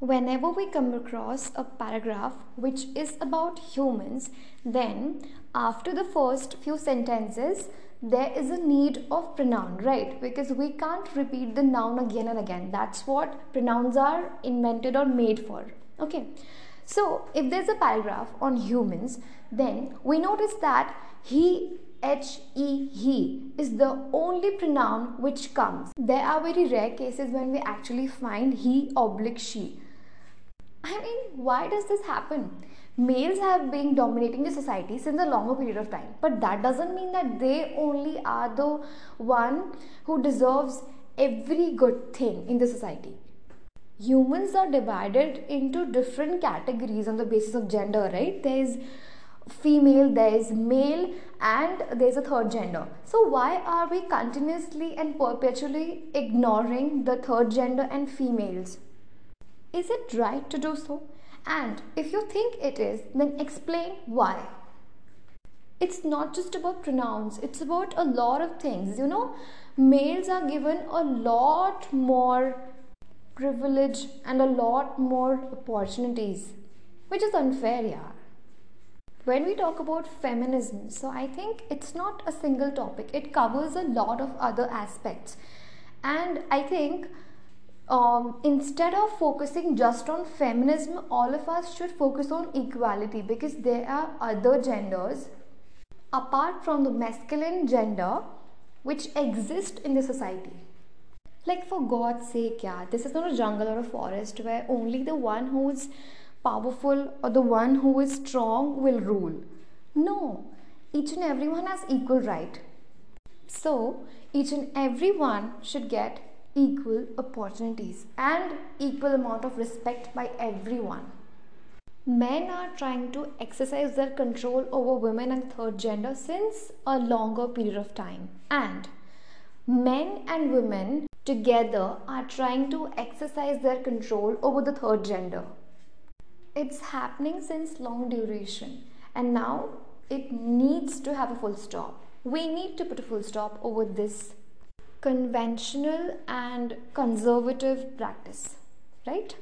whenever we come across a paragraph which is about humans, then after the first few sentences, there is a need of pronoun, right? Because we can't repeat the noun again and again. That's what pronouns are invented or made for. Okay. So, if there's a paragraph on humans, then we notice that he H E he is the only pronoun which comes. There are very rare cases when we actually find he oblique she. I mean, why does this happen? Males have been dominating the society since a longer period of time, but that doesn't mean that they only are the one who deserves every good thing in the society. Humans are divided into different categories on the basis of gender, right? There is female, there is male, and there's a third gender. So, why are we continuously and perpetually ignoring the third gender and females? Is it right to do so? And if you think it is, then explain why. It's not just about pronouns, it's about a lot of things. You know, males are given a lot more privilege and a lot more opportunities, which is unfair, yeah. When we talk about feminism, so I think it's not a single topic, it covers a lot of other aspects. And I think um, instead of focusing just on feminism, all of us should focus on equality because there are other genders apart from the masculine gender which exist in the society. Like, for God's sake, yeah, this is not a jungle or a forest where only the one who is powerful or the one who is strong will rule. No, each and everyone has equal right. So, each and everyone should get equal opportunities and equal amount of respect by everyone. Men are trying to exercise their control over women and third gender since a longer period of time. And men and women together are trying to exercise their control over the third gender. It's happening since long duration and now it needs to have a full stop. We need to put a full stop over this conventional and conservative practice, right?